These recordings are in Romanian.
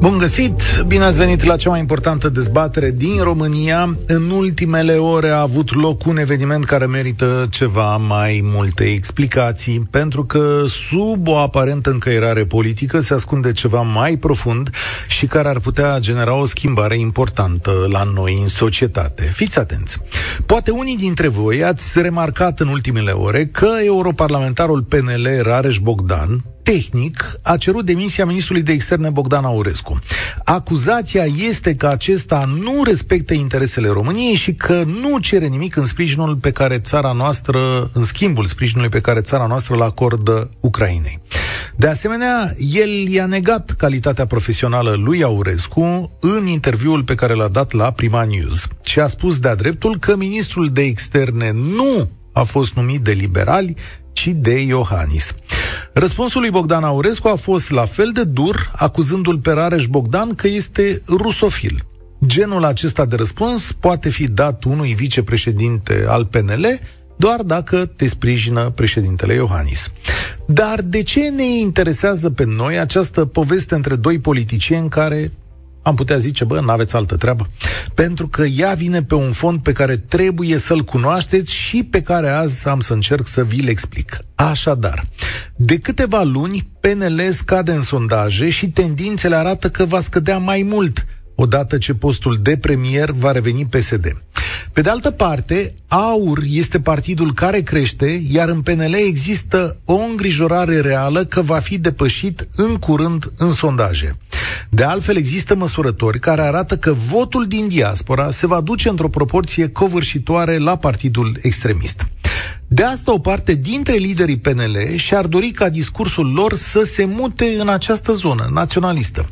Bun găsit! Bine ați venit la cea mai importantă dezbatere din România. În ultimele ore a avut loc un eveniment care merită ceva mai multe explicații, pentru că sub o aparentă încăierare politică se ascunde ceva mai profund și care ar putea genera o schimbare importantă la noi în societate. Fiți atenți! Poate unii dintre voi ați remarcat în ultimele ore că europarlamentarul PNL Rareș Bogdan, tehnic a cerut demisia ministrului de externe Bogdan Aurescu. Acuzația este că acesta nu respectă interesele României și că nu cere nimic în sprijinul pe care țara noastră, în schimbul sprijinului pe care țara noastră îl acordă Ucrainei. De asemenea, el i-a negat calitatea profesională lui Aurescu în interviul pe care l-a dat la Prima News și a spus de-a dreptul că ministrul de externe nu a fost numit de liberali, ci de Iohannis. Răspunsul lui Bogdan Aurescu a fost la fel de dur, acuzându-l pe Rareș Bogdan că este rusofil. Genul acesta de răspuns poate fi dat unui vicepreședinte al PNL doar dacă te sprijină președintele Iohannis. Dar de ce ne interesează pe noi această poveste între doi politicieni care am putea zice, bă, n-aveți altă treabă. Pentru că ea vine pe un fond pe care trebuie să-l cunoașteți și pe care azi am să încerc să vi-l explic. Așadar, de câteva luni, PNL scade în sondaje și tendințele arată că va scădea mai mult odată ce postul de premier va reveni PSD. Pe de altă parte, AUR este partidul care crește, iar în PNL există o îngrijorare reală că va fi depășit în curând în sondaje. De altfel, există măsurători care arată că votul din diaspora se va duce într-o proporție covârșitoare la partidul extremist. De asta o parte dintre liderii PNL și-ar dori ca discursul lor să se mute în această zonă naționalistă.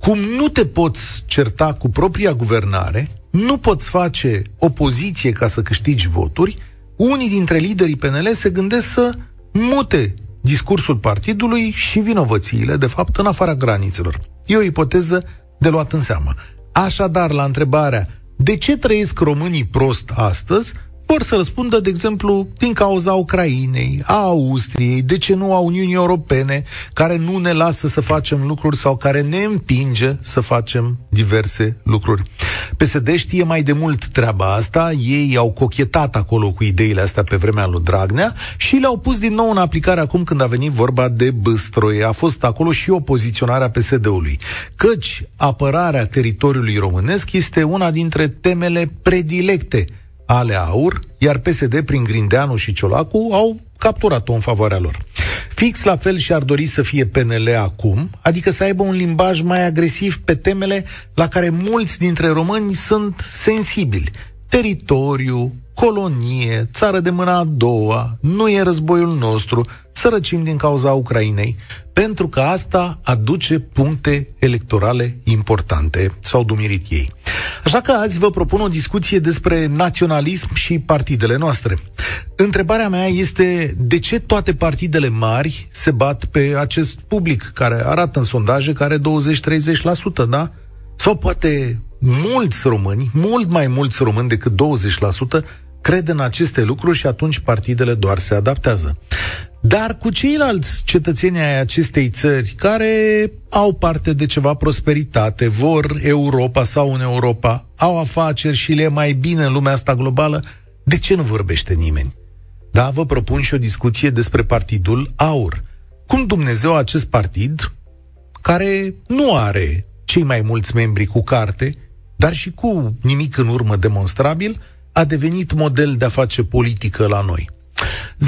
Cum nu te poți certa cu propria guvernare, nu poți face opoziție ca să câștigi voturi, unii dintre liderii PNL se gândesc să mute discursul partidului și vinovățiile, de fapt, în afara granițelor. E o ipoteză de luat în seamă. Așadar, la întrebarea de ce trăiesc românii prost astăzi, vor să răspundă, de exemplu, din cauza Ucrainei, a Austriei, de ce nu a Uniunii Europene, care nu ne lasă să facem lucruri sau care ne împinge să facem diverse lucruri. PSD știe mai de mult treaba asta, ei au cochetat acolo cu ideile astea pe vremea lui Dragnea și le-au pus din nou în aplicare acum când a venit vorba de Băstroie. A fost acolo și o poziționare a PSD-ului. Căci apărarea teritoriului românesc este una dintre temele predilecte ale AUR, iar PSD prin Grindeanu și Ciolacu au capturat-o în favoarea lor. Fix la fel și-ar dori să fie PNL acum, adică să aibă un limbaj mai agresiv pe temele la care mulți dintre români sunt sensibili. Teritoriu, colonie, țară de mâna a doua, nu e războiul nostru, sărăcim din cauza Ucrainei, pentru că asta aduce puncte electorale importante, s-au dumirit ei. Așa că azi vă propun o discuție despre naționalism și partidele noastre. Întrebarea mea este de ce toate partidele mari se bat pe acest public care arată în sondaje care 20-30%, da? Sau poate mulți români, mult mai mulți români decât 20%, cred în aceste lucruri și atunci partidele doar se adaptează. Dar cu ceilalți cetățeni ai acestei țări care au parte de ceva prosperitate, vor Europa sau în Europa, au afaceri și le e mai bine în lumea asta globală, de ce nu vorbește nimeni? Da, vă propun și o discuție despre partidul AUR. Cum Dumnezeu acest partid, care nu are cei mai mulți membri cu carte, dar și cu nimic în urmă demonstrabil, a devenit model de a face politică la noi. 0372069599.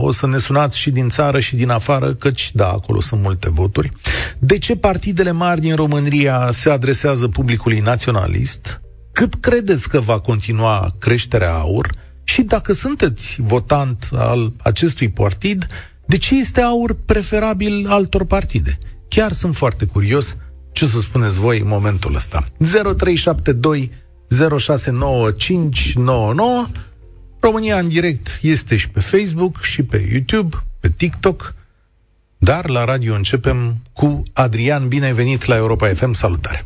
O să ne sunați și din țară și din afară, căci da, acolo sunt multe voturi. De ce partidele mari din România se adresează publicului naționalist? Cât credeți că va continua creșterea aur? Și dacă sunteți votant al acestui partid, de ce este aur preferabil altor partide? Chiar sunt foarte curios ce să spuneți voi în momentul ăsta. 0372 069599 România în direct este și pe Facebook și pe YouTube, pe TikTok, dar la radio începem cu Adrian. Bine ai venit la Europa FM, salutare!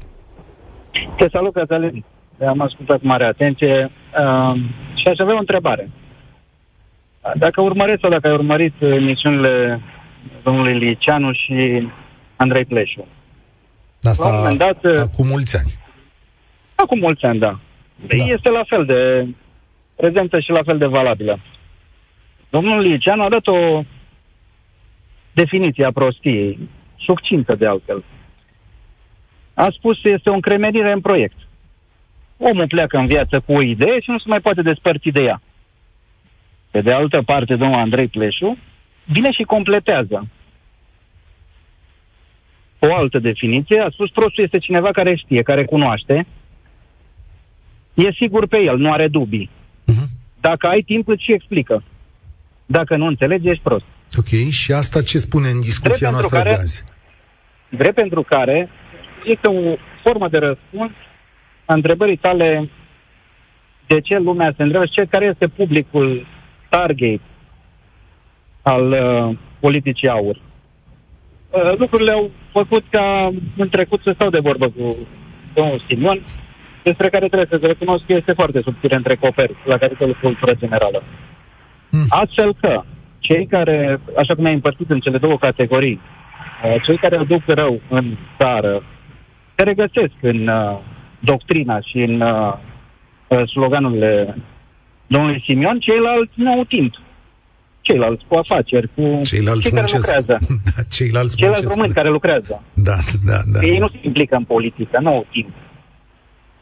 Te salut, Cătălin! am ascultat cu mare atenție uh, și aș avea o întrebare. Dacă urmăreți sau dacă ai urmărit emisiunile domnului Liceanu și Andrei Pleșu. Asta la un moment dat, acum mulți ani. Acum mulți ani, da. da. Este la fel de prezentă și la fel de valabilă. Domnul Liceanu a dat o definiție a prostiei, succintă de altfel. A spus că este o încremenire în proiect. Omul pleacă în viață cu o idee și nu se mai poate despărți de ea. Pe de altă parte, domnul Andrei Pleșu vine și completează. O altă definiție, a spus prostul este cineva care știe, care cunoaște, e sigur pe el, nu are dubii. Uh-huh. Dacă ai timp, îți și explică. Dacă nu înțelegi, ești prost. Ok, și asta ce spune în discuția drept noastră care, de azi? Drept pentru care este o formă de răspuns a întrebării tale de ce lumea se întreabă și ce, care este publicul target al uh, politicii aur. Uh, lucrurile au făcut ca în trecut să stau de vorbă cu domnul Simion, despre care trebuie să recunosc că este foarte subțire între coperi la capitolul cultură generală. Mm. Astfel că cei care, așa cum ai împărțit în cele două categorii, uh, cei care aduc rău în țară, se regăsesc în uh, doctrina și în uh, uh sloganurile domnului Simion, ceilalți nu au timp. Ceilalți cu afaceri, cu ceilalți cei care lucrează. Da, ceilalți, ceilalți români care lucrează. Da, da, da. Ei nu se implică în politică, nu au timp.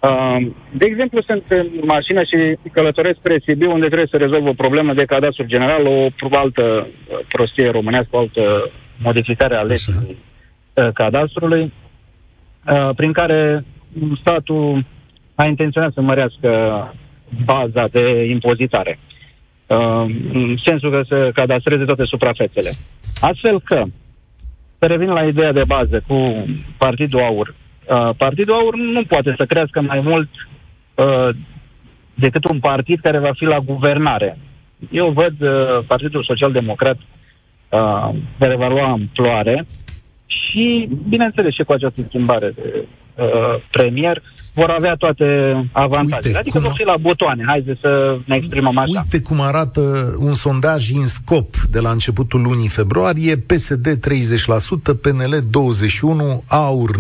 Uh, de exemplu, sunt în mașină și călătoresc spre Sibiu, unde trebuie să rezolv o problemă de cadastru general, o altă prostie românească, o altă modificare a legii uh, cadastrului, uh, prin care statul a intenționat să mărească baza de impozitare. În sensul că să cadastreze toate suprafețele. Astfel că, să revin la ideea de bază cu Partidul Aur, Uh, Partidul Aur nu poate să crească mai mult uh, decât un partid care va fi la guvernare. Eu văd uh, Partidul Social Democrat uh, care va lua amploare și, bineînțeles, și cu această schimbare de uh, premier, vor avea toate avantajele. Uite, adică vor fi la butoane, haideți să ne exprimăm așa. Uite cum arată un sondaj în scop de la începutul lunii februarie, PSD 30%, PNL 21%, AUR 19%,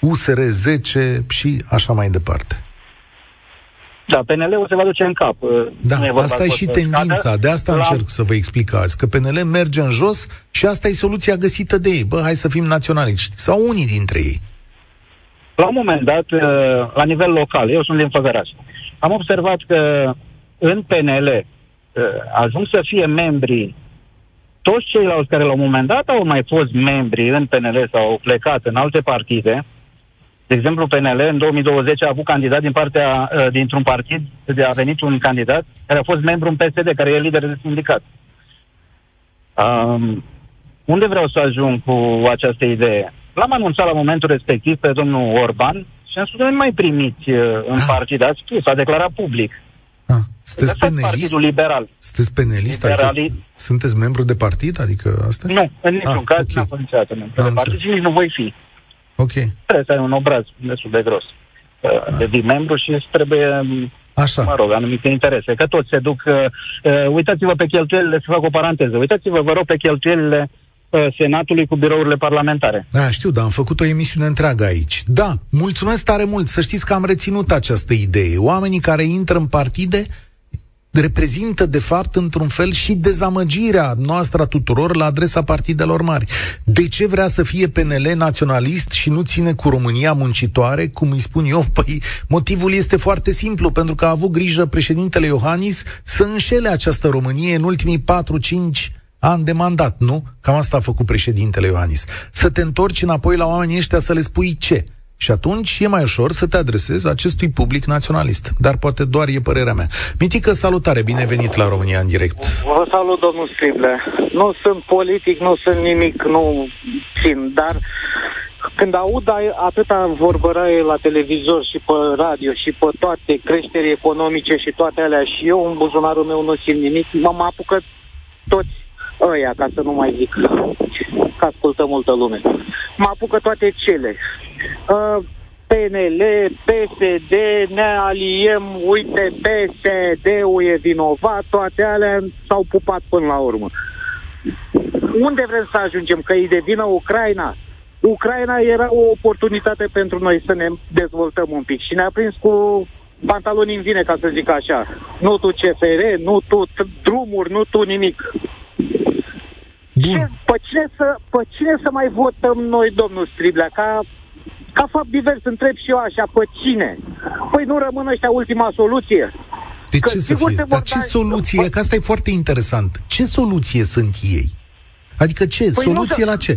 USR 10% și așa mai departe. Da, PNL-ul se va duce în cap. Da, e asta e și tendința. Scadă. De asta la... încerc să vă explicați. Că PNL merge în jos și asta e soluția găsită de ei. Bă, hai să fim naționaliști. Sau unii dintre ei. La un moment dat, uh, la nivel local, eu sunt din Făgăraș, am observat că în PNL uh, ajung să fie membri toți ceilalți care la un moment dat au mai fost membri în PNL sau au plecat în alte partide, de exemplu, PNL în 2020 a avut candidat din partea, uh, dintr-un partid, a venit un candidat care a fost membru în PSD, care e lider de sindicat. Um, unde vreau să ajung cu această idee? L-am anunțat la momentul respectiv pe domnul Orban și am spus că nu mai primiți uh, în ah. partid. A spus, a declarat public. Ah. Sunteți penelist? Partidul Liberal. Sunteți penelist? Adică sunteți membru de partid? Adică asta? Nu, în niciun ah, caz okay. n-am fost niciodată membru de partid și nici nu voi fi. Ok. Trebuie să ai un obraz destul de gros. Uh, ah. Devii membru și îți trebuie Așa. mă rog, anumite interese, că toți se duc, uh, uh, uitați-vă pe cheltuielile, să fac o paranteză, uitați-vă, vă rog, pe cheltuielile Senatului cu birourile parlamentare. Da, știu, dar am făcut o emisiune întreagă aici. Da, mulțumesc tare mult. Să știți că am reținut această idee. Oamenii care intră în partide reprezintă, de fapt, într-un fel și dezamăgirea noastră a tuturor la adresa partidelor mari. De ce vrea să fie PNL naționalist și nu ține cu România muncitoare, cum îi spun eu? Păi, motivul este foarte simplu, pentru că a avut grijă președintele Iohannis să înșele această Românie în ultimii 4-5 ani de mandat, nu? Cam asta a făcut președintele Iohannis. Să te întorci înapoi la oamenii ăștia să le spui ce? Și atunci e mai ușor să te adresezi acestui public naționalist. Dar poate doar e părerea mea. Mitică, salutare, bine venit la România în direct. Vă salut, domnul Strible. Nu sunt politic, nu sunt nimic, nu țin, dar când aud atâta vorbăraie la televizor și pe radio și pe toate creșteri economice și toate alea și eu în buzunarul meu nu simt nimic, mă apucă toți ăia, ca să nu mai zic că ascultă multă lume. Mă apucă toate cele. Uh, PNL, PSD, ne aliem, uite, PSD-ul e vinovat, toate alea s-au pupat până la urmă. Unde vrem să ajungem? Că îi devină Ucraina? Ucraina era o oportunitate pentru noi să ne dezvoltăm un pic și ne-a prins cu pantaloni în vine, ca să zic așa. Nu tu CFR, nu tu drumuri, nu tu nimic. Bun. Ce, pe, cine să, pe cine să mai votăm noi, domnul Striblea? Ca, ca fapt divers, întreb și eu așa, pe cine? Păi nu rămân ăștia ultima soluție? De Că ce să sigur fie? te Dar vor ce da- soluție? Că asta e foarte interesant. Ce soluție sunt ei? Adică ce? Păi nu soluție să- la ce?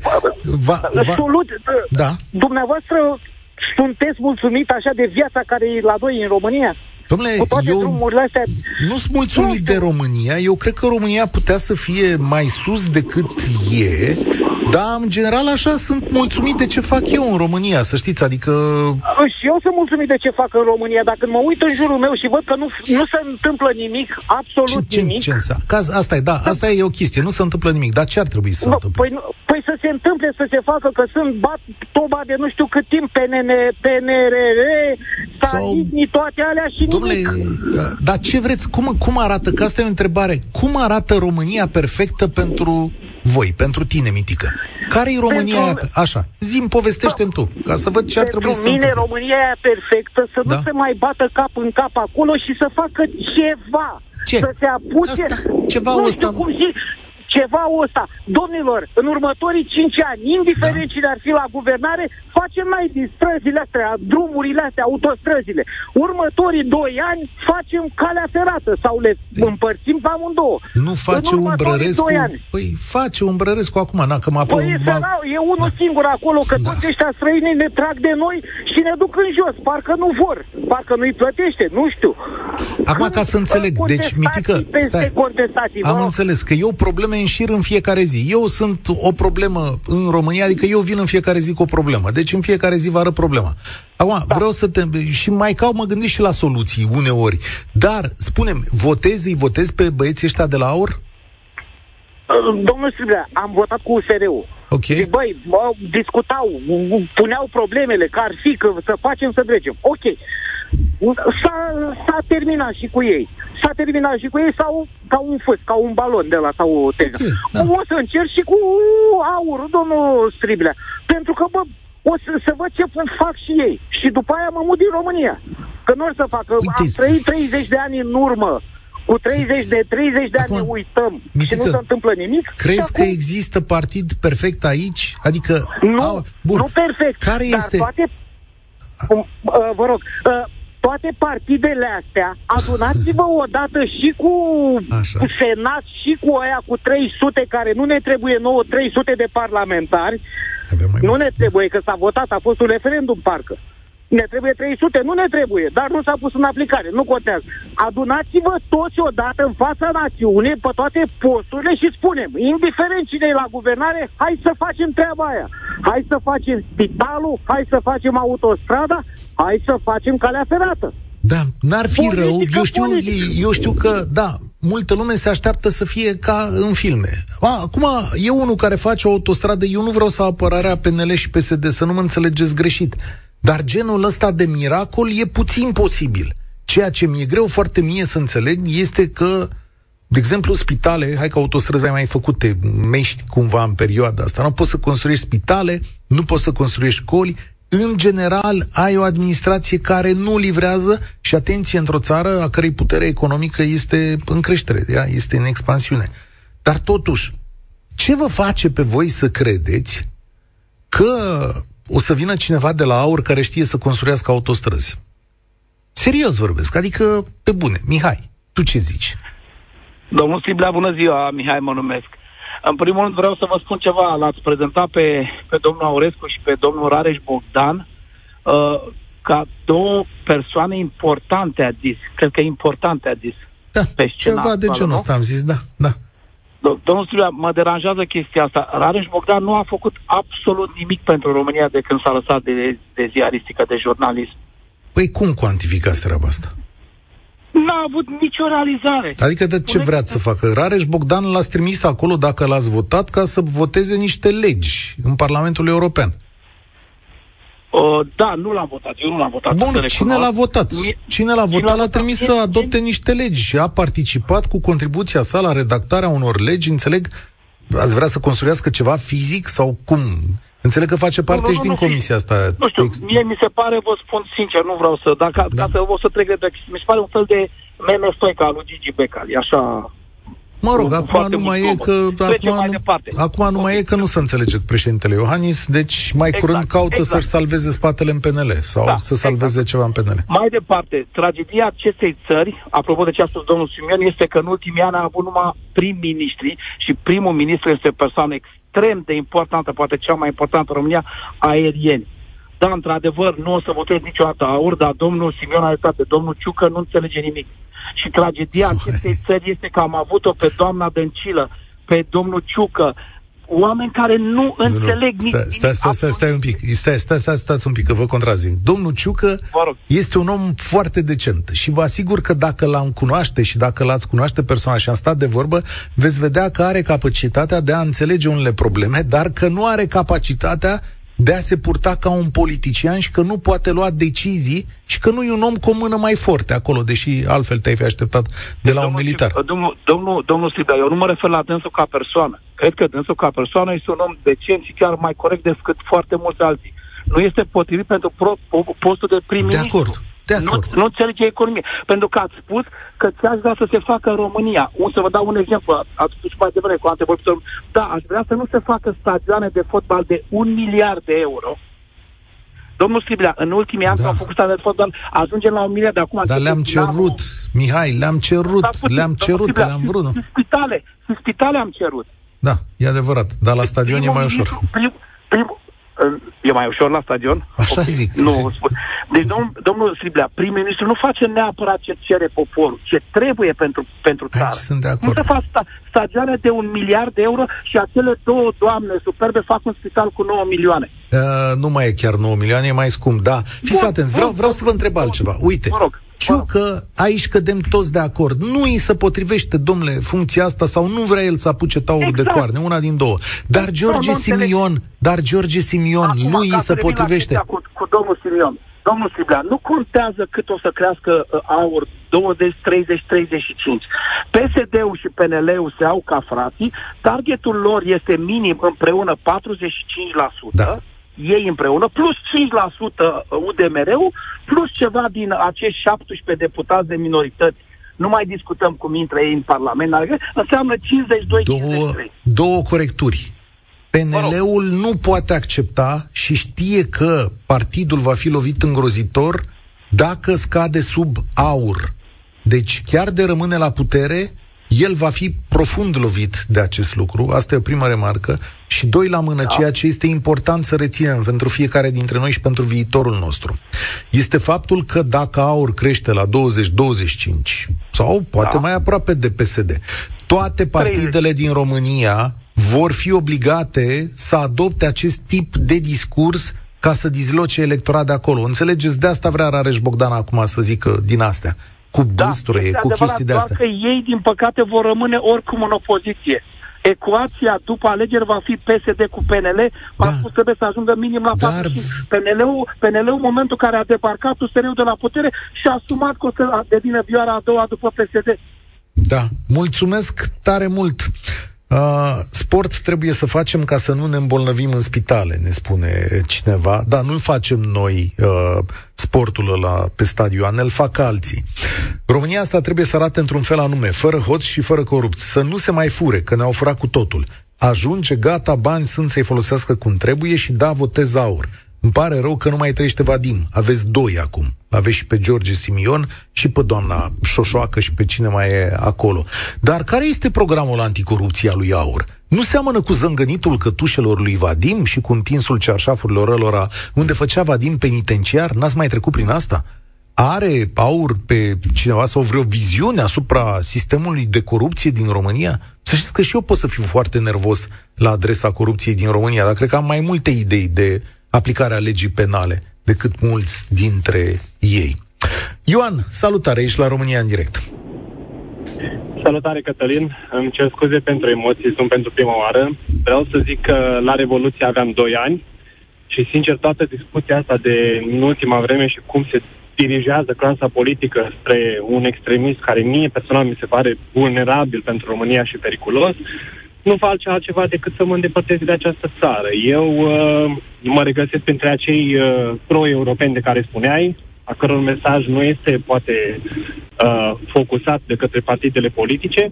Va, va... Solu- Da. Dumneavoastră sunteți mulțumit așa de viața care e la noi în România? Domnule, Cu toate eu drumurile astea... nu sunt mulțumit Nu știu. de România. Eu cred că România putea să fie mai sus decât e, dar în general așa sunt mulțumit de ce fac eu în România, să știți. Adică Și eu sunt mulțumit de ce fac în România. Dacă mă uit în jurul meu și văd că nu, nu se întâmplă nimic, absolut ce, ce, nimic... ce înseamnă? Că asta e, da, asta e o chestie. Nu se întâmplă nimic. Dar ce ar trebui să se Nu, întâmple? păi, nu- păi să se întâmple, să se facă, că sunt bat toba de nu știu cât timp, PNN, PNRR, Saidni, toate alea și Domnule, nimic. dar ce vreți? Cum, cum arată? Că asta e o întrebare. Cum arată România perfectă pentru voi, pentru tine, Mitică? Care e România Pentru- aia? Așa, zi zi-mi, tu, ca să văd ce ar trebui Pentru să mine, întâmple. România e perfectă, să Da. nu se mai bată cap în cap acolo și să facă ceva. Ce? Să se apuce... Asta, ceva-ul nu ăsta- știu cum zic, ceva ăsta. Domnilor, în următorii cinci ani, indiferent Da. cine ar fi la guvernare, facem mai din străzile astea, drumurile astea, autostrăzile. Următorii doi ani facem calea ferată sau le împărțim pe amândouă. Nu face În următorii umbrărescu? doi ani. Păi face umbrărescu acum, na, că m-a... Păi e, m-a- săra- e unul singur acolo, că Da. toți ăștia străini ne trag de noi și ne duc în jos. Parcă nu vor, parcă nu-i plătește, nu știu. Acum ca să înțeleg, deci, Contestații Mitică, peste stai, contestații, vă am rog. înțeles că eu probleme în șir în fiecare zi. Eu sunt o problemă în România, adică eu vin în fiecare zi cu o problemă. Deci în fiecare zi vă arăt problema. Acum, da. vreau să te... Și mai cau, mă gândesc și la soluții uneori. Dar, spunem, votezi, îi votezi pe băieții ăștia de la AUR? Uh, Domnul Striblea, am votat cu USR-ul. Ok. Și băi, bă, discutau, puneau problemele, că ar fi, că să facem, să trecem. Ok. S-a, s-a terminat și cu ei. S-a terminat și cu ei sau ca un fâs, ca un balon de la sau o teză. Ok, da. O să încerc și cu aur, domnul Striblea. Pentru că, bă, o să, să văd ce fac și ei. Și după aia mă mut din România. Că nu or să facă. Uite, Am trăit 30 de ani în urmă. Cu 30 de 30 de ani Acum, ne uităm și Mitică, nu se întâmplă nimic. Crezi Și că acum- există partid perfect aici? Adică... nu, au- bun. nu perfect. Care dar este... toate, um, uh, vă rog, uh, toate partidele astea, adunați-vă odată și cu Așa. Senat și cu aia cu 300 care nu ne trebuie nouă 300 de parlamentari. Avem mai Nu mulți. ne trebuie, că s-a votat, a fost un referendum, parcă. Ne trebuie 300, nu ne trebuie, dar nu s-a pus în aplicare, nu contează. Adunați-vă toți odată în fața națiunii pe toate posturile și spunem, indiferent cine e la guvernare, hai să facem treaba aia. Hai să facem spitalul, hai să facem autostrada, hai să facem calea ferată. Da, n-ar fi Politică, rău. Eu știu, politică. eu știu că, da, multă lume se așteaptă să fie ca în filme. A, acum, e unul care face o autostradă, eu nu vreau să apărarea PNL și PSD, să nu mă înțelegeți greșit. Dar genul ăsta de miracol e puțin posibil. Ceea ce mi-e greu foarte mie să înțeleg este că, de exemplu, spitale, hai că autostrăzi ai mai făcute, mești cumva în perioada asta, nu poți să construiești spitale, nu poți să construiești școli, în general ai o administrație care nu livrează și atenție într-o țară a cărei putere economică este în creștere, ea este în expansiune. Dar totuși, ce vă face pe voi să credeți că o să vină cineva de la aur care știe să construiască autostrăzi? Serios vorbesc, adică pe bune. Mihai, tu ce zici? Domnul Striblea, bună ziua, Mihai mă numesc. În primul rând vreau să vă spun ceva. L-ați prezentat pe, pe domnul Aurescu și pe domnul Rareș Bogdan uh, ca două persoane importante, a zis. Cred că importante, a zis. Da, Pe scena ceva de actuală, genul nu? ăsta am zis, da, da. Do- Domnul Striblea, mă deranjează chestia asta. Rareș Bogdan nu a făcut absolut nimic pentru România de când s-a lăsat de, de ziaristică, de jurnalism. Păi cum cuantificați treaba asta? N-a avut nicio realizare. Adică de ce Spune- vrea să facă? Rareș Bogdan l-ați trimis acolo, dacă l-ați votat, ca să voteze niște legi în Parlamentul European. Uh, da, nu l-am votat. Eu nu l-am votat. Bun, cine l-a votat? Cine l-a votat l-a trimis să adopte niște legi. A participat cu contribuția sa la redactarea unor legi, înțeleg. Ați vrea să construiască ceva fizic sau cum? Înțeleg că face parte nu, nu, și din nu, comisia asta. Nu știu, ex... mie mi se pare, vă spun sincer, nu vreau să, dacă, da. ca să o să trec de mi se pare un fel de meme stoica al lui Gigi Becali, așa, Mă rog, acum nu mai e că... Acum, mai departe. acum nu mai e că nu se înțelege cu președintele Iohannis, deci mai exact, curând caută exact. să-și salveze spatele în PNL sau da, să salveze exact. ceva în PNL. Mai departe, tragedia acestei țări, apropo de ce a spus domnul Simion, este că în ultimii ani a avut numai prim-ministri și primul ministru este o persoană extrem de importantă, poate cea mai importantă în România, aerieni. Da, într-adevăr, nu o să votez niciodată aur, dar domnul Simion a dreptate, domnul Ciucă nu înțelege nimic. Și tragedia acestei țări este că am avut-o pe doamna Dăncilă, pe domnul Ciucă, oameni care nu înțeleg nu, Stai, stai, stai, stai, stai un pic, stai, stai, stai, stați un pic, că vă contrazic. Domnul Ciucă este un om foarte decent și vă asigur că dacă l-am cunoaște și dacă l-ați cunoaște persoana și am stat de vorbă, veți vedea că are capacitatea de a înțelege unele probleme, dar că nu are capacitatea de a se purta ca un politician și că nu poate lua decizii și că nu e un om cu o mână mai forte acolo, deși altfel te-ai fi așteptat de la domnul un militar. Domnul, domnul, domnul Sibia, eu nu mă refer la dânsul ca persoană. Cred că dânsul ca persoană este un om decent și chiar mai corect decât foarte mulți alții. Nu este potrivit pentru pro, postul de prim-ministru. De acord. De acord. Nu, nu înțelege economie. Pentru că ați spus că ce aș vrea să se facă în România. O să vă dau un exemplu. Ați spus mai devreme cu antevorbitorul. Da, aș vrea să nu se facă stadioane de fotbal de un miliard de euro. Domnul Scriblea, în ultimii ani da. au făcut stadioane de fotbal, ajungem la un miliard de acum. Dar le-am cerut, la... Mihai, le-am cerut, le-am cerut, le-am vrut. Și, și spitale, și spitale am cerut. Da, e adevărat, dar la stadion e mai ușor. Prim, prim, E mai ușor la stadion? Așa okay. zic. Nu, spun. Deci, domn, domnul Striblea, prim-ministru nu face neapărat ce cere poporul, ce trebuie pentru, pentru țară. Aici sunt de acord. Nu se fac sta, stadioane de un miliard de euro și acele două doamne superbe fac un spital cu 9 milioane. Uh, nu mai e chiar 9 milioane, e mai scump, da. Fiți atenți, vreau, vreau să vă întreb altceva. Uite, mă rog. Că aici cădem toți de acord. Nu îi se potrivește, domnule, funcția asta sau nu vrea el să apuce taurul exact. de coarne, una din două. Dar George no, Simion, dar George Simion, Acum, nu îi se potrivește. Cu, cu domnul Simion. Domnul Sibla, nu contează cât o să crească uh, aur 20, 30, 35. PSD-ul și PNL-ul se au ca frații, targetul lor este minim împreună 45%, da ei împreună, plus 5% UDMR-ul, plus ceva din acești 17 deputați de minorități nu mai discutăm cum intră ei în Parlament, înseamnă 52-53. Două, două corecturi. PNL-ul nu poate accepta și știe că partidul va fi lovit îngrozitor dacă scade sub aur. Deci chiar de rămâne la putere, el va fi profund lovit de acest lucru, asta e o prima remarcă, și doi la mână, da. ceea ce este important să reținem pentru fiecare dintre noi și pentru viitorul nostru, este faptul că dacă aur crește la 20-25 sau poate da. mai aproape de PSD, toate partidele din România vor fi obligate să adopte acest tip de discurs ca să dizloce electorat de acolo. Înțelegeți? De asta vrea Rareș Bogdan acum să zică din astea cu băsture, da, cu chestii de astea. că ei, din păcate, vor rămâne oricum în opoziție. Ecuația după alegeri va fi PSD cu PNL, da. a spus trebuie să ajungă minim la 4 Dar... PNL-ul, PNL-ul, în momentul care a debarcat USR-ul de la putere și a asumat că o să devină vioara a doua după PSD. Da, mulțumesc tare mult. Uh, sport trebuie să facem ca să nu ne îmbolnăvim în spitale, ne spune cineva. Da, nu facem noi uh, sportul ăla pe stadion, îl fac alții. România asta trebuie să arate într-un fel anume, fără hoți și fără corupți, să nu se mai fure, că ne-au furat cu totul. Ajunge, gata, bani sunt să-i folosească cum trebuie și da, votez aur. Îmi pare rău că nu mai trăiește Vadim. Aveți doi acum. Aveți și pe George Simion și pe doamna Șoșoacă și pe cine mai e acolo. Dar care este programul anticorupție al lui Aur? Nu seamănă cu zângănitul cătușelor lui Vadim și cu întinsul cearșafurilor ălora unde făcea Vadim penitenciar? N-ați mai trecut prin asta? Are Aur pe cineva sau vreo viziune asupra sistemului de corupție din România? Să știți că și eu pot să fiu foarte nervos la adresa corupției din România, dar cred că am mai multe idei de aplicarea legii penale decât mulți dintre ei. Ioan, salutare, ești la România în direct. Salutare, Cătălin. Îmi cer scuze pentru emoții, sunt pentru prima oară. Vreau să zic că la Revoluție aveam 2 ani. și, sincer, toată discuția asta de în ultima vreme și cum se dirigează clasa politică spre un extremist care mie personal mi se pare vulnerabil pentru România și periculos, nu face altceva decât să mă îndepărtez de această țară. Eu uh, mă regăsesc printre acei uh, pro-europeni de care spuneai, a căror mesaj nu este poate uh, focusat de către partidele politice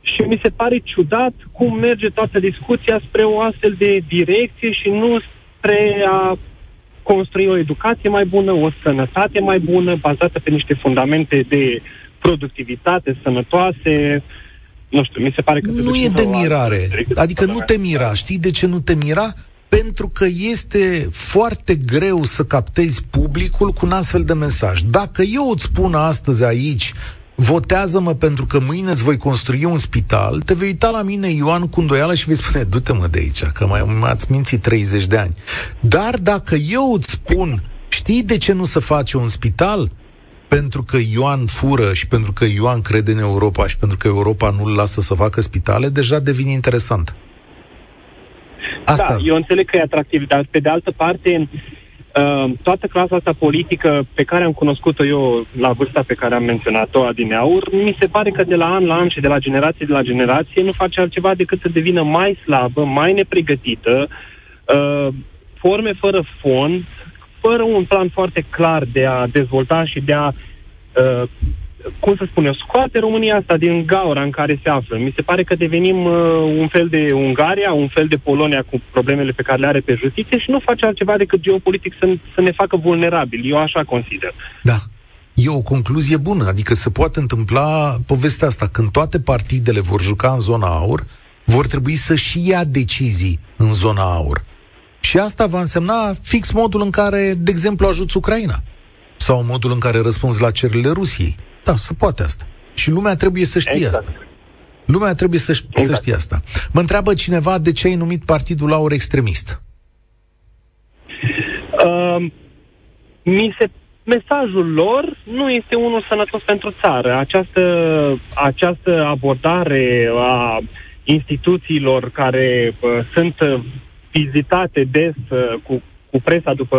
și mi se pare ciudat cum merge toată discuția spre o astfel de direcție și nu spre a construi o educație mai bună, o sănătate mai bună, bazată pe niște fundamente de productivitate sănătoase. Nu știu, mi se pare că... Nu e de mirare. Adică nu te mira. Știi de ce nu te mira? pentru că este foarte greu să captezi publicul cu un astfel de mesaj. Dacă eu îți spun astăzi aici, votează-mă pentru că mâine îți voi construi un spital, te vei uita la mine, Ioan, cu îndoială și vei spune, du-te mă de aici, că mai m-ați mințit 30 de ani. Dar dacă eu îți spun, știi de ce nu se face un spital? Pentru că Ioan fură și pentru că Ioan crede în Europa și pentru că Europa nu-l lasă să facă spitale, deja devine interesant. Asta. Da, eu înțeleg că e atractiv, dar pe de altă parte, uh, toată clasa asta politică pe care am cunoscut-o eu la vârsta pe care am menționat-o adineaur, mi se pare că de la an la an și de la generație de la generație nu face altceva decât să devină mai slabă, mai nepregătită, uh, forme fără fond, fără un plan foarte clar de a dezvolta și de a uh, cum să spun eu, scoate România asta din gaura în care se află. Mi se pare că devenim uh, un fel de Ungaria, un fel de Polonia cu problemele pe care le are pe justiție și nu face altceva decât geopolitic să, să ne facă vulnerabili. Eu așa consider. Da. E o concluzie bună, adică se poate întâmpla povestea asta. Când toate partidele vor juca în zona aur, vor trebui să-și ia decizii în zona aur. Și asta va însemna fix modul în care, de exemplu, ajuți Ucraina. Sau modul în care răspunzi la cererile Rusiei. Da, se poate asta. Și lumea trebuie să știe exact. asta. Lumea trebuie să, exact. să știe asta. Mă întreabă cineva de ce ai numit Partidul Aur extremist. Uh, mi se mesajul lor nu este unul sănătos pentru țară. Această, această abordare a instituțiilor care uh, sunt vizitate des uh, cu, cu presa după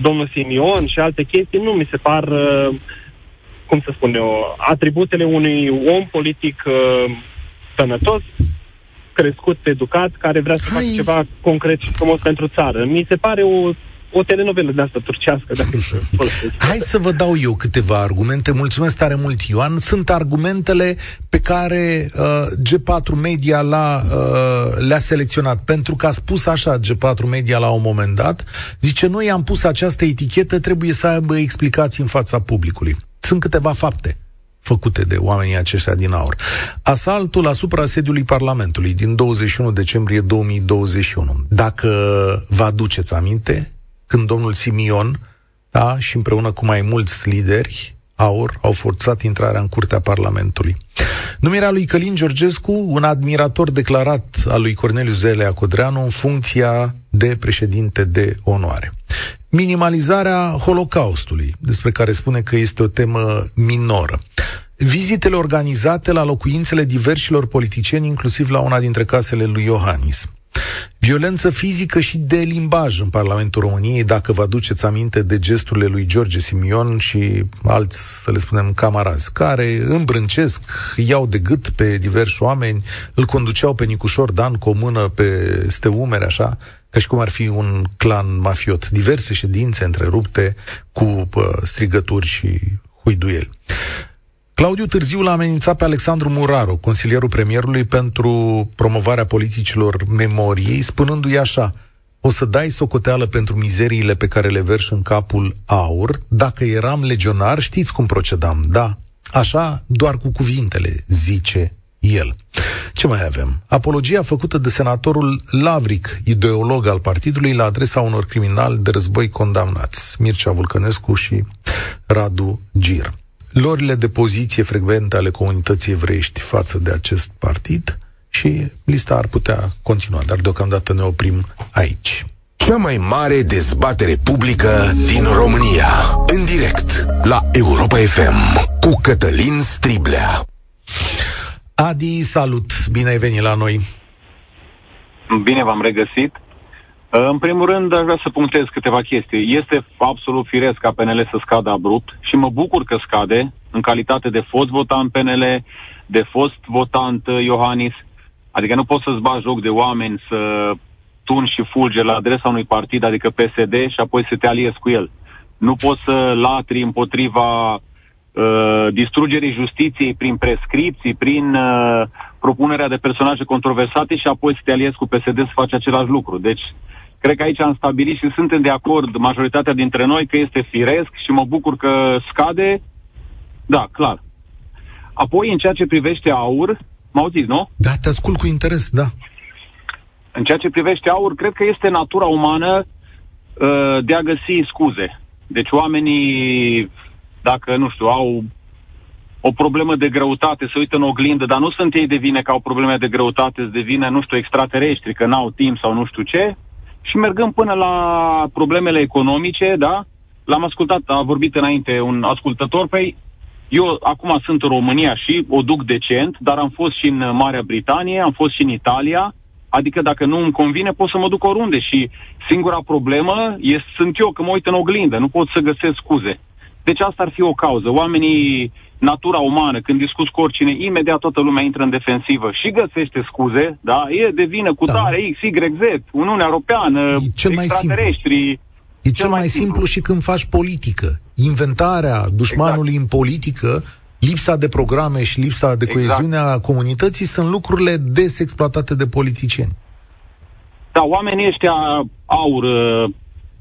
domnul Simion și alte chestii nu mi se par uh, cum să spun eu, atributele unui om politic uh, sănătos, crescut, educat, care vrea să facă ceva concret și frumos pentru țară. Mi se pare o o telenovelă de asta turcească, dacă Hai să vă dau eu câteva argumente. Mulțumesc tare mult, Ioan. Sunt argumentele pe care uh, G4 Media l-a, uh, le-a selecționat. Pentru că a spus așa G4 Media la un moment dat, zice, noi am pus această etichetă, trebuie să aibă explicații în fața publicului. Sunt câteva fapte făcute de oamenii aceștia din aur. Asaltul asupra sediului Parlamentului din 21 decembrie 2021. Dacă vă aduceți aminte, când domnul Simion da, și împreună cu mai mulți lideri aur au forțat intrarea în curtea Parlamentului. Numirea lui Călin Georgescu, un admirator declarat al lui Corneliu Zelea Codreanu în funcția de președinte de onoare minimalizarea Holocaustului, despre care spune că este o temă minoră. Vizitele organizate la locuințele diversilor politicieni, inclusiv la una dintre casele lui Iohannis. Violență fizică și de limbaj în Parlamentul României, dacă vă aduceți aminte de gesturile lui George Simion și alți, să le spunem, camarazi, care îmbrâncesc, iau de gât pe diversi oameni, îl conduceau pe Nicușor Dan cu o mână peste umere, așa, ca și cum ar fi un clan mafiot. Diverse ședințe întrerupte cu pă, strigături și huiduieli. Claudiu Târziu l-a amenințat pe Alexandru Muraru, consilierul premierului pentru promovarea politicilor memoriei, spunându-i așa, o să dai socoteală pentru mizeriile pe care le verși în capul aur, dacă eram legionar, știți cum procedam, da? Așa, doar cu cuvintele, zice el. Ce mai avem? Apologia făcută de senatorul Lavric, ideolog al partidului, la adresa unor criminali de război condamnați, Mircea Vulcănescu și Radu Gir. Lorile de poziție frecvente ale comunității evreiești față de acest partid și lista ar putea continua, dar deocamdată ne oprim aici. Cea mai mare dezbatere publică din România, în direct, la Europa FM, cu Cătălin Striblea. Adi, salut! Bine ai venit la noi! Bine v-am regăsit! În primul rând, aș vrea să punctez câteva chestii. Este absolut firesc ca PNL să scadă abrupt și mă bucur că scade în calitate de fost votant PNL, de fost votant uh, Iohannis. Adică nu poți să-ți bagi joc de oameni să tun și fulge la adresa unui partid, adică PSD, și apoi să te aliezi cu el. Nu poți să latri împotriva uh, distrugerii justiției prin prescripții, prin uh, propunerea de personaje controversate și apoi să te aliezi cu PSD să faci același lucru. Deci, cred că aici am stabilit și suntem de acord majoritatea dintre noi că este firesc și mă bucur că scade. Da, clar. Apoi, în ceea ce privește aur, m-au zis, nu? Da, te ascult cu interes, da. În ceea ce privește aur, cred că este natura umană uh, de a găsi scuze. Deci oamenii, dacă, nu știu, au o problemă de greutate, se uită în oglindă, dar nu sunt ei de vine că au probleme de greutate, de vine, nu știu, extraterestri, că n-au timp sau nu știu ce, și mergând până la problemele economice, da, l-am ascultat, a vorbit înainte un ascultător, păi eu acum sunt în România și o duc decent, dar am fost și în Marea Britanie, am fost și în Italia, adică dacă nu îmi convine pot să mă duc oriunde și singura problemă e, sunt eu că mă uit în oglindă, nu pot să găsesc scuze. Deci asta ar fi o cauză. Oamenii, natura umană, când discuți cu oricine, imediat toată lumea intră în defensivă și găsește scuze, da? E de vină cu da. tare X, Y, Z, Uniunea Europeană, e cel mai simplu. E cel, cel mai, mai simplu. simplu și când faci politică. Inventarea dușmanului exact. în politică, lipsa de programe și lipsa de exact. coeziune a comunității sunt lucrurile des exploatate de politicieni. Da, oamenii ăștia aur uh,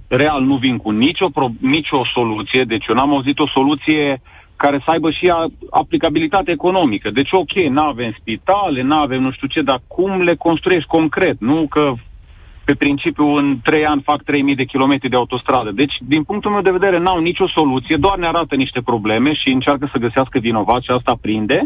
real nu vin cu nicio, pro, nicio soluție, deci eu n-am auzit o soluție care să aibă și aplicabilitate economică. Deci, ok, nu avem spitale, nu avem nu știu ce, dar cum le construiești concret? Nu că pe principiu în trei ani fac 3.000 de kilometri de autostradă. Deci, din punctul meu de vedere, n-au nicio soluție, doar ne arată niște probleme și încearcă să găsească vinovați și asta prinde.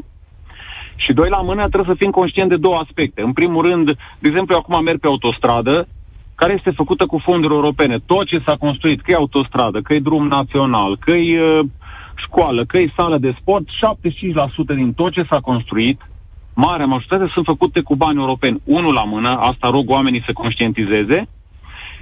Și doi la mână, trebuie să fim conștient de două aspecte. În primul rând, de exemplu, eu acum merg pe autostradă, care este făcută cu fonduri europene. Tot ce s-a construit, că e autostradă, că e drum național, că e uh, școală, că e sală de sport, 75% din tot ce s-a construit marea majoritate sunt făcute cu bani europeni. Unul la mână, asta rog oamenii să conștientizeze,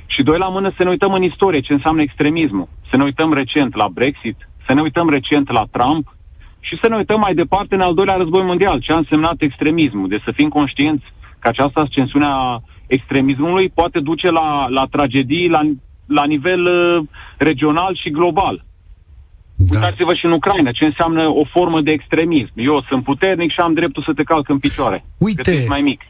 și doi la mână să ne uităm în istorie ce înseamnă extremismul. Să ne uităm recent la Brexit, să ne uităm recent la Trump și să ne uităm mai departe în al doilea război mondial, ce a însemnat extremismul. Deci să fim conștienți că această ascensiune a extremismului poate duce la, la tragedii la, la nivel uh, regional și global. Da. Uitați-vă și în Ucraina, ce înseamnă o formă de extremism. Eu sunt puternic și am dreptul să te calc în picioare. Uite, mai mic.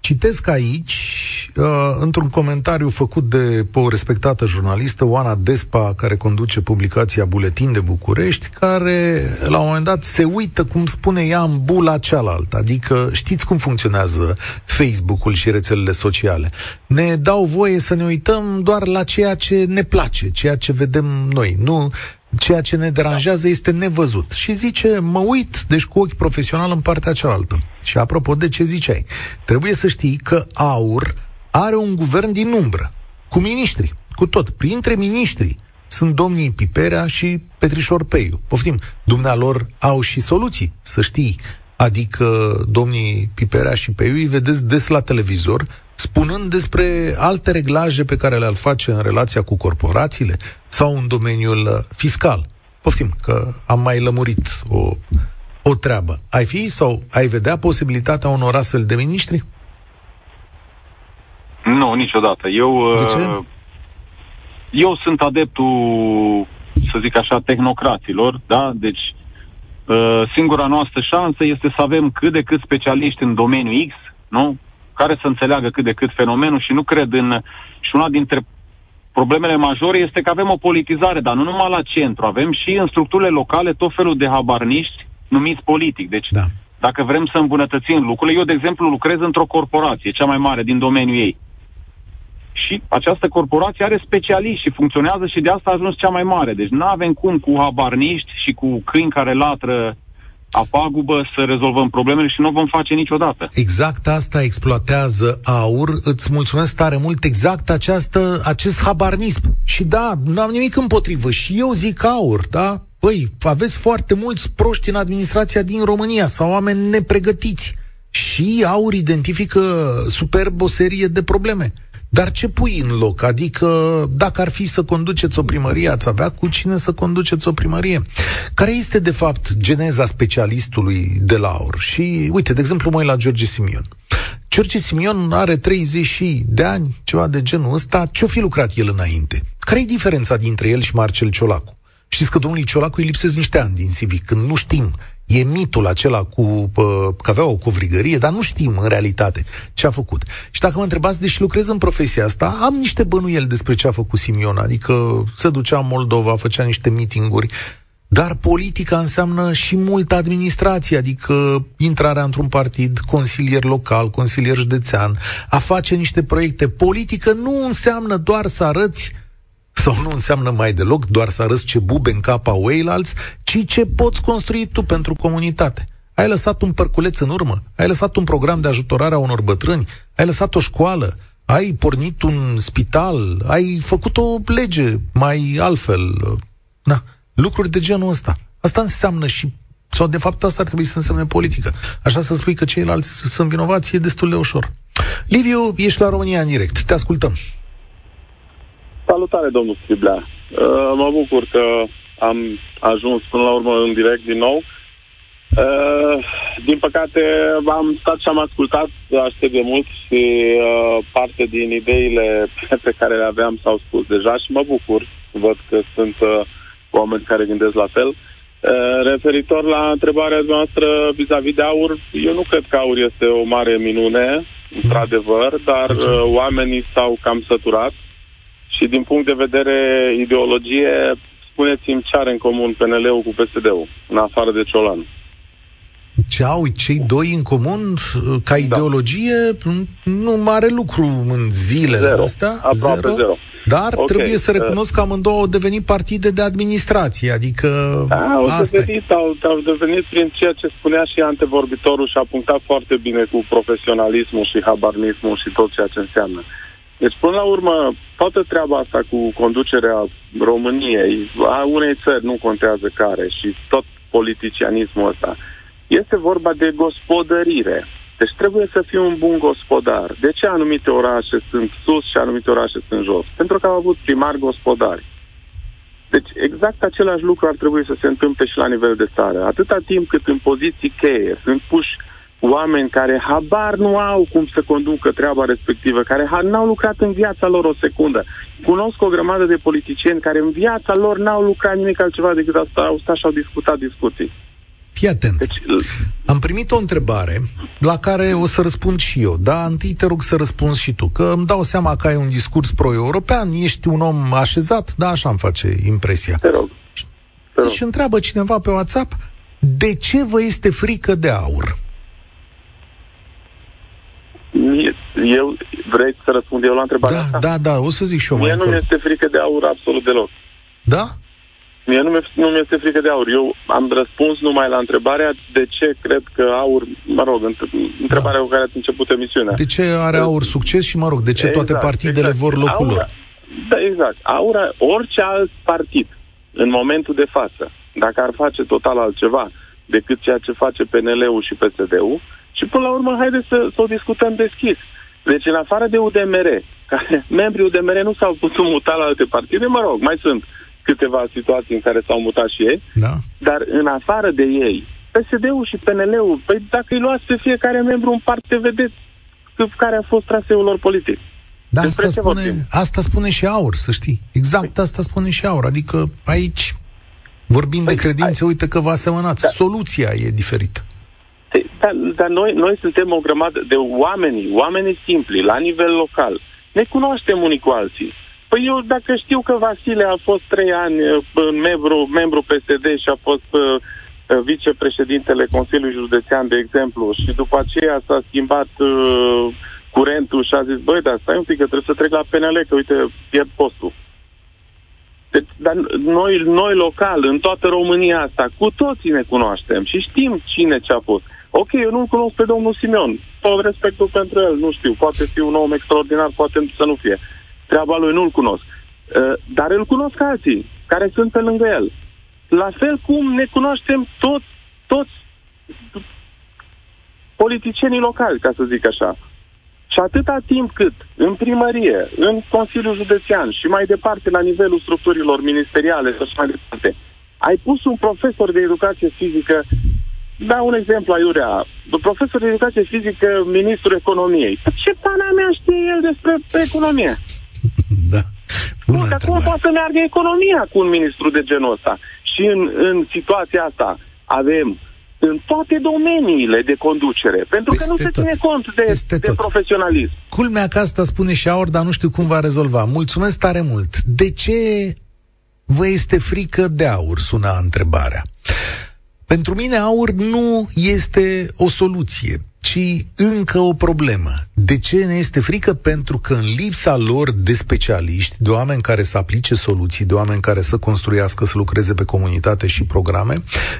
Citesc aici, uh, într-un comentariu făcut de o respectată jurnalistă, Oana Despa, care conduce publicația Buletin de București, care la un moment dat se uită, cum spune ea, în bula cealaltă. Adică știți cum funcționează Facebook-ul și rețelele sociale. Ne dau voie să ne uităm doar la ceea ce ne place, ceea ce vedem noi. Nu Ceea ce ne deranjează este nevăzut. Și zice, mă uit, deci cu ochi profesional în partea cealaltă. Și apropo de ce ziceai, trebuie să știi că AUR are un guvern din umbră, cu miniștri, cu tot. Printre miniștri sunt domnii Piperea și Petrișor Peiu. Poftim, dumnealor au și soluții, să știi. Adică domnii Piperea și Peiu îi vedeți des la televizor spunând despre alte reglaje pe care le-ar face în relația cu corporațiile sau în domeniul uh, fiscal. Poftim, că am mai lămurit o, o treabă. Ai fi sau ai vedea posibilitatea unor astfel de miniștri? Nu, niciodată. Eu, de ce? Uh, eu sunt adeptul, să zic așa, tehnocraților, da? Deci, uh, singura noastră șansă este să avem cât de cât specialiști în domeniul X, nu? Care să înțeleagă cât de cât fenomenul și nu cred în... Și una dintre problemele majore este că avem o politizare, dar nu numai la centru, avem și în structurile locale tot felul de habarniști numiți politic. Deci, da. dacă vrem să îmbunătățim lucrurile, eu, de exemplu, lucrez într-o corporație, cea mai mare din domeniul ei. Și această corporație are specialiști și funcționează și de asta a ajuns cea mai mare. Deci nu avem cum cu habarniști și cu câini care latră a pagubă să rezolvăm problemele și nu o vom face niciodată. Exact asta exploatează aur. Îți mulțumesc tare mult exact această, acest habarnism. Și da, nu am nimic împotrivă. Și eu zic aur, da? Păi, aveți foarte mulți proști în administrația din România sau oameni nepregătiți. Și aur identifică superb o serie de probleme. Dar ce pui în loc? Adică, dacă ar fi să conduceți o primărie, ați avea cu cine să conduceți o primărie? Care este, de fapt, geneza specialistului de la aur? Și, uite, de exemplu, mă la George Simion. George Simion are 30 de ani, ceva de genul ăsta. Ce-o fi lucrat el înainte? Care e diferența dintre el și Marcel Ciolacu? Știți că domnului Ciolacu îi lipsesc niște ani din CV, când nu știm. E mitul acela cu că avea o covrigărie, dar nu știm în realitate ce a făcut. Și dacă mă întrebați, deși lucrez în profesia asta, am niște bănuieli despre ce a făcut Simion, adică se ducea în Moldova, făcea niște mitinguri, dar politica înseamnă și multă administrație, adică intrarea într-un partid, consilier local, consilier județean, a face niște proiecte. Politică nu înseamnă doar să arăți sau nu înseamnă mai deloc doar să arăți ce bube în capa oilalți, ci ce poți construi tu pentru comunitate. Ai lăsat un părculeț în urmă, ai lăsat un program de ajutorare a unor bătrâni, ai lăsat o școală, ai pornit un spital, ai făcut o lege mai altfel. Na, lucruri de genul ăsta. Asta înseamnă și sau de fapt asta ar trebui să însemne politică. Așa să spui că ceilalți sunt vinovați e destul de ușor. Liviu, ești la România în direct. Te ascultăm. Salutare, domnul Striblea. Uh, mă bucur că am ajuns până la urmă în direct din nou. Uh, din păcate, am stat și am ascultat aștept de mult și uh, parte din ideile pe care le aveam s-au spus deja și mă bucur. Văd că sunt uh, oameni care gândesc la fel. Uh, referitor la întrebarea noastră vis-a-vis de aur, eu nu cred că aur este o mare minune, într-adevăr, dar uh, oamenii s-au cam săturat și din punct de vedere ideologie, spuneți-mi ce are în comun PNL-ul cu PSD-ul, în afară de Ciolan. Ce au cei doi în comun ca da. ideologie? Nu mare lucru în zilele zero. astea. Aproape zero. zero. Dar okay. trebuie să recunosc că amândouă au devenit partide de administrație, adică da, au asta devenit, au, au devenit prin ceea ce spunea și antevorbitorul și a punctat foarte bine cu profesionalismul și habarnismul și tot ceea ce înseamnă. Deci, până la urmă, toată treaba asta cu conducerea României, a unei țări, nu contează care, și tot politicianismul ăsta, este vorba de gospodărire. Deci trebuie să fii un bun gospodar. De ce anumite orașe sunt sus și anumite orașe sunt jos? Pentru că au avut primari gospodari. Deci exact același lucru ar trebui să se întâmple și la nivel de țară. Atâta timp cât în poziții cheie sunt puși oameni care habar nu au cum să conducă treaba respectivă, care n-au lucrat în viața lor o secundă. Cunosc o grămadă de politicieni care în viața lor n-au lucrat nimic altceva decât asta, au stat și au discutat discuții. Fii atent. Deci, Am primit o întrebare la care o să răspund și eu, dar întâi te rog să răspunzi și tu, că îmi dau seama că ai un discurs pro-european, ești un om așezat, da, așa îmi face impresia. Te rog. Te rog. Deci întreabă cineva pe WhatsApp, de ce vă este frică de aur? Eu, vrei să răspund eu la întrebarea da, asta? Da, da, o să zic și eu Mie nu mi-este frică de aur absolut deloc. Da? Mie nu, mi- nu mi-este frică de aur. Eu am răspuns numai la întrebarea de ce cred că aur, mă rog, întrebarea da. cu care ați început emisiunea. De ce are aur succes și, mă rog, de ce exact, toate partidele exact. vor locul aura, lor? Da, exact. Aura, orice alt partid, în momentul de față, dacă ar face total altceva decât ceea ce face PNL-ul și PSD-ul, și până la urmă, haideți să, să o discutăm deschis. Deci, în afară de UDMR, care membrii UDMR nu s-au putut muta la alte partide, mă rog, mai sunt câteva situații în care s-au mutat și ei, da. dar în afară de ei, PSD-ul și PNL-ul, păi dacă îi luați pe fiecare membru în parte, vedeți care a fost traseul lor politic. Da, asta spune, asta spune și Aur, să știi. Exact păi. asta spune și Aur. Adică aici, vorbind păi, de credințe, ai... uite că vă asemănați. Da. Soluția e diferită. Dar, dar noi, noi suntem o grămadă de oameni, oameni simpli, la nivel local. Ne cunoaștem unii cu alții. Păi eu, dacă știu că Vasile a fost trei ani uh, membru, membru PSD și a fost uh, uh, vicepreședintele Consiliului Județean, de exemplu, și după aceea s-a schimbat uh, curentul și a zis, băi, dar stai un pic că trebuie să trec la PNL, că uite, pierd postul. Deci, dar noi, noi local, în toată România asta, cu toții ne cunoaștem și știm cine ce a fost. Ok, eu nu-l cunosc pe domnul Simeon. Tot respectul pentru el, nu știu, poate fi un om extraordinar, poate să nu fie. Treaba lui nu-l cunosc. Uh, dar îl cunosc alții care sunt pe lângă el. La fel cum ne cunoaștem toți, toți politicienii locali, ca să zic așa. Și atâta timp cât în primărie, în Consiliul Județean și mai departe la nivelul structurilor ministeriale și mai departe, ai pus un profesor de educație fizică, da un exemplu aiurea, un profesor de educație fizică, ministrul economiei. Ce pana mea știe el despre economie? Da. Bună Cum, cum poate să meargă economia cu un ministru de genul ăsta? Și în, în situația asta avem în toate domeniile de conducere, pentru Peste că nu se ține cont de, de profesionalism. Culmea că asta spune și Aur, dar nu știu cum va rezolva. Mulțumesc tare mult. De ce vă este frică de aur, sună întrebarea. Pentru mine aur nu este o soluție ci încă o problemă. De ce ne este frică? Pentru că în lipsa lor de specialiști, de oameni care să aplice soluții, de oameni care să construiască, să lucreze pe comunitate și programe,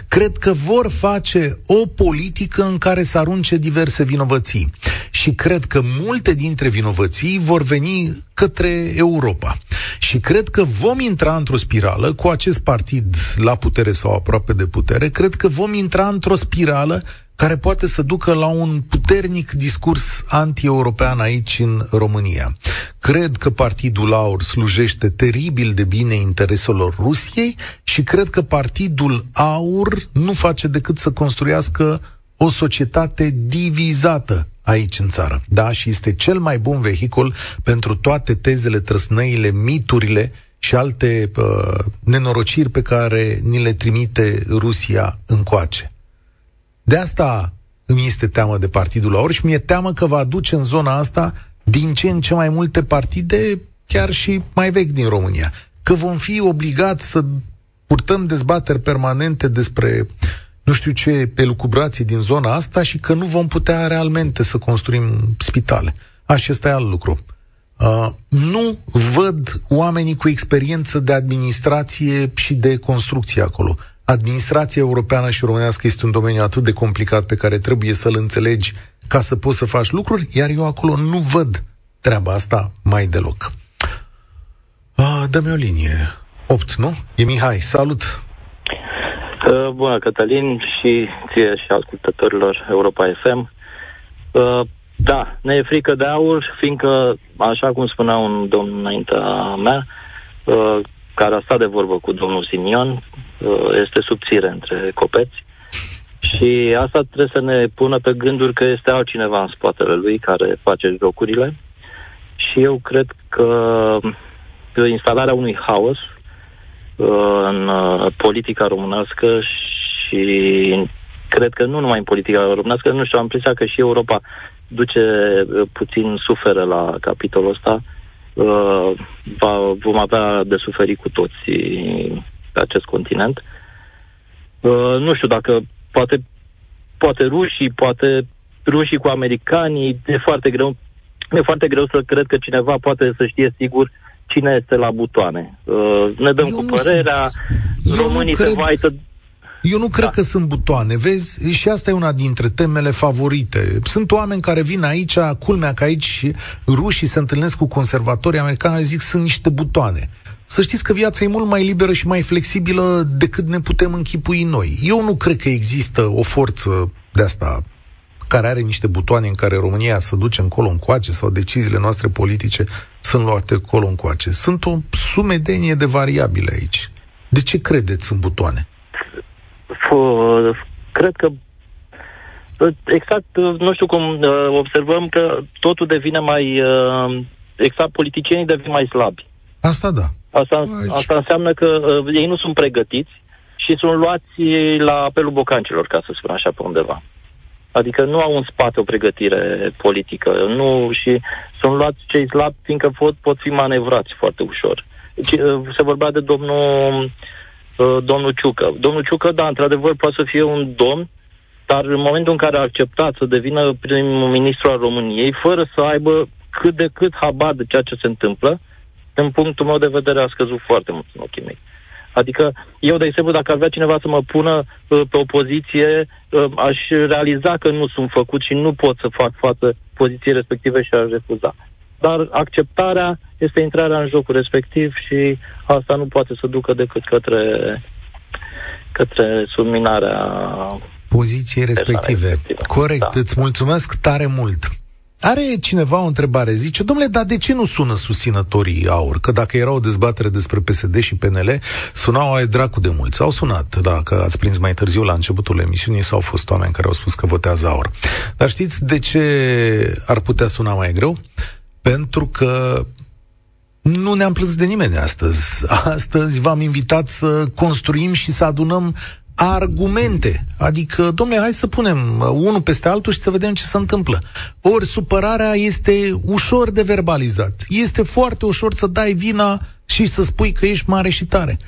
cred că vor face o politică în care să arunce diverse vinovății. Și cred că multe dintre vinovății vor veni către Europa. Și cred că vom intra într-o spirală cu acest partid la putere sau aproape de putere, cred că vom intra într-o spirală care poate să ducă la un puternic discurs anti-european aici în România. Cred că Partidul Aur slujește teribil de bine intereselor Rusiei și cred că Partidul Aur nu face decât să construiască o societate divizată aici în țară. Da, și este cel mai bun vehicul pentru toate tezele, trăsnăile, miturile și alte uh, nenorociri pe care ni le trimite Rusia încoace. De asta îmi este teamă de Partidul Aur și mi-e teamă că va aduce în zona asta din ce în ce mai multe partide, chiar și mai vechi din România. Că vom fi obligați să purtăm dezbateri permanente despre nu știu ce elucubrații din zona asta și că nu vom putea realmente să construim spitale. Așa este alt lucru. Uh, nu văd oamenii cu experiență de administrație și de construcție acolo administrația europeană și românească este un domeniu atât de complicat pe care trebuie să-l înțelegi ca să poți să faci lucruri, iar eu acolo nu văd treaba asta mai deloc. Ah, dă-mi o linie. 8, nu? E Mihai. Salut! Uh, bună, Cătălin, și ție și ascultătorilor Europa FM. Uh, da, ne e frică de aur, fiindcă, așa cum spunea un domn înaintea mea, uh, care a stat de vorbă cu domnul Simion, uh, este subțire între copeți. Și asta trebuie să ne pună pe gânduri că este altcineva în spatele lui care face jocurile. Și eu cred că instalarea unui haos uh, în uh, politica românească și cred că nu numai în politica românească, nu știu, am impresia că și Europa duce puțin suferă la capitolul ăsta uh, uh, va, vom avea de suferit cu toți pe acest continent. Uh, nu știu dacă poate, poate rușii, poate rușii cu americanii, e foarte greu. E foarte greu să cred că cineva poate să știe sigur cine este la butoane. Uh, ne dăm Eu cu părerea, românii se vaită eu nu cred da. că sunt butoane, vezi? Și asta e una dintre temele favorite. Sunt oameni care vin aici, culmea că aici rușii se întâlnesc cu conservatorii americani, zic sunt niște butoane. Să știți că viața e mult mai liberă și mai flexibilă decât ne putem închipui noi. Eu nu cred că există o forță de asta care are niște butoane în care România să duce încolo încoace sau deciziile noastre politice sunt luate încolo încoace. Sunt o sumedenie de variabile aici. De ce credeți în butoane? cred că exact, nu știu cum uh, observăm că totul devine mai uh, exact politicienii devin mai slabi. Asta da. Asta, asta înseamnă că uh, ei nu sunt pregătiți și sunt luați la apelul bocancilor, ca să spun așa, pe undeva. Adică nu au în spate o pregătire politică, nu și sunt luați cei slabi, fiindcă pot, pot fi manevrați foarte ușor. Deci, se vorbea de domnul uh, domnul Ciucă. Domnul Ciucă, da, într-adevăr, poate să fie un domn, dar în momentul în care a acceptat să devină prim-ministru al României, fără să aibă cât de cât habar de ceea ce se întâmplă, în punctul meu de vedere a scăzut foarte mult în ochii mei. Adică eu, de exemplu, dacă ar vrea cineva să mă pună uh, pe o poziție, uh, aș realiza că nu sunt făcut și nu pot să fac față poziției respective și aș refuza dar acceptarea este intrarea în jocul respectiv și asta nu poate să ducă decât către, către subminarea poziției respective. respective. Corect, da. îți mulțumesc tare mult. Are cineva o întrebare, zice, domnule, dar de ce nu sună susținătorii AUR? Că dacă era o dezbatere despre PSD și PNL, sunau ai dracu de mulți. Au sunat, dacă ați prins mai târziu la începutul emisiunii, sau au fost oameni care au spus că votează AUR. Dar știți de ce ar putea suna mai greu? Pentru că nu ne-am plâns de nimeni astăzi. Astăzi v-am invitat să construim și să adunăm argumente. Adică, domnule, hai să punem unul peste altul și să vedem ce se întâmplă. Ori supărarea este ușor de verbalizat. Este foarte ușor să dai vina și să spui că ești mare și tare.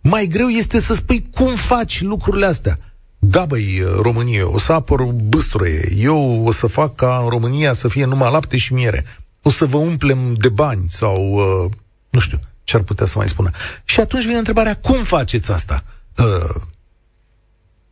Mai greu este să spui cum faci lucrurile astea. Da, băi, Românie, o să apăr băstroie. Eu o să fac ca în România să fie numai lapte și miere. O să vă umplem de bani sau, uh, nu știu, ce ar putea să mai spună. Și atunci vine întrebarea, cum faceți asta? Uh,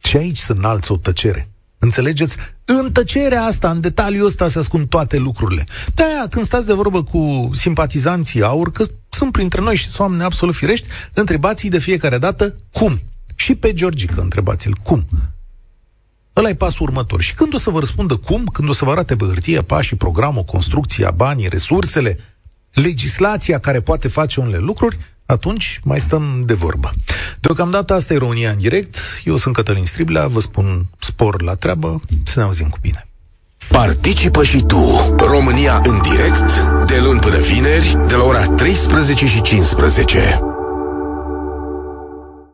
și aici să înalți o tăcere. Înțelegeți? În tăcerea asta, în detaliul ăsta se ascund toate lucrurile. De-aia, când stați de vorbă cu simpatizanții aur, că sunt printre noi și sunt oameni absolut firești, întrebați-i de fiecare dată cum. Și pe Georgică întrebați-l cum. Ăla e pasul următor. Și când o să vă răspundă cum, când o să vă arate pe hârtie pașii, programul, construcția, banii, resursele, legislația care poate face unele lucruri, atunci mai stăm de vorbă. Deocamdată asta e România în direct. Eu sunt Cătălin Striblea, vă spun spor la treabă, să ne auzim cu bine. Participă și tu, România în direct, de luni până vineri, de la ora 13 și 15.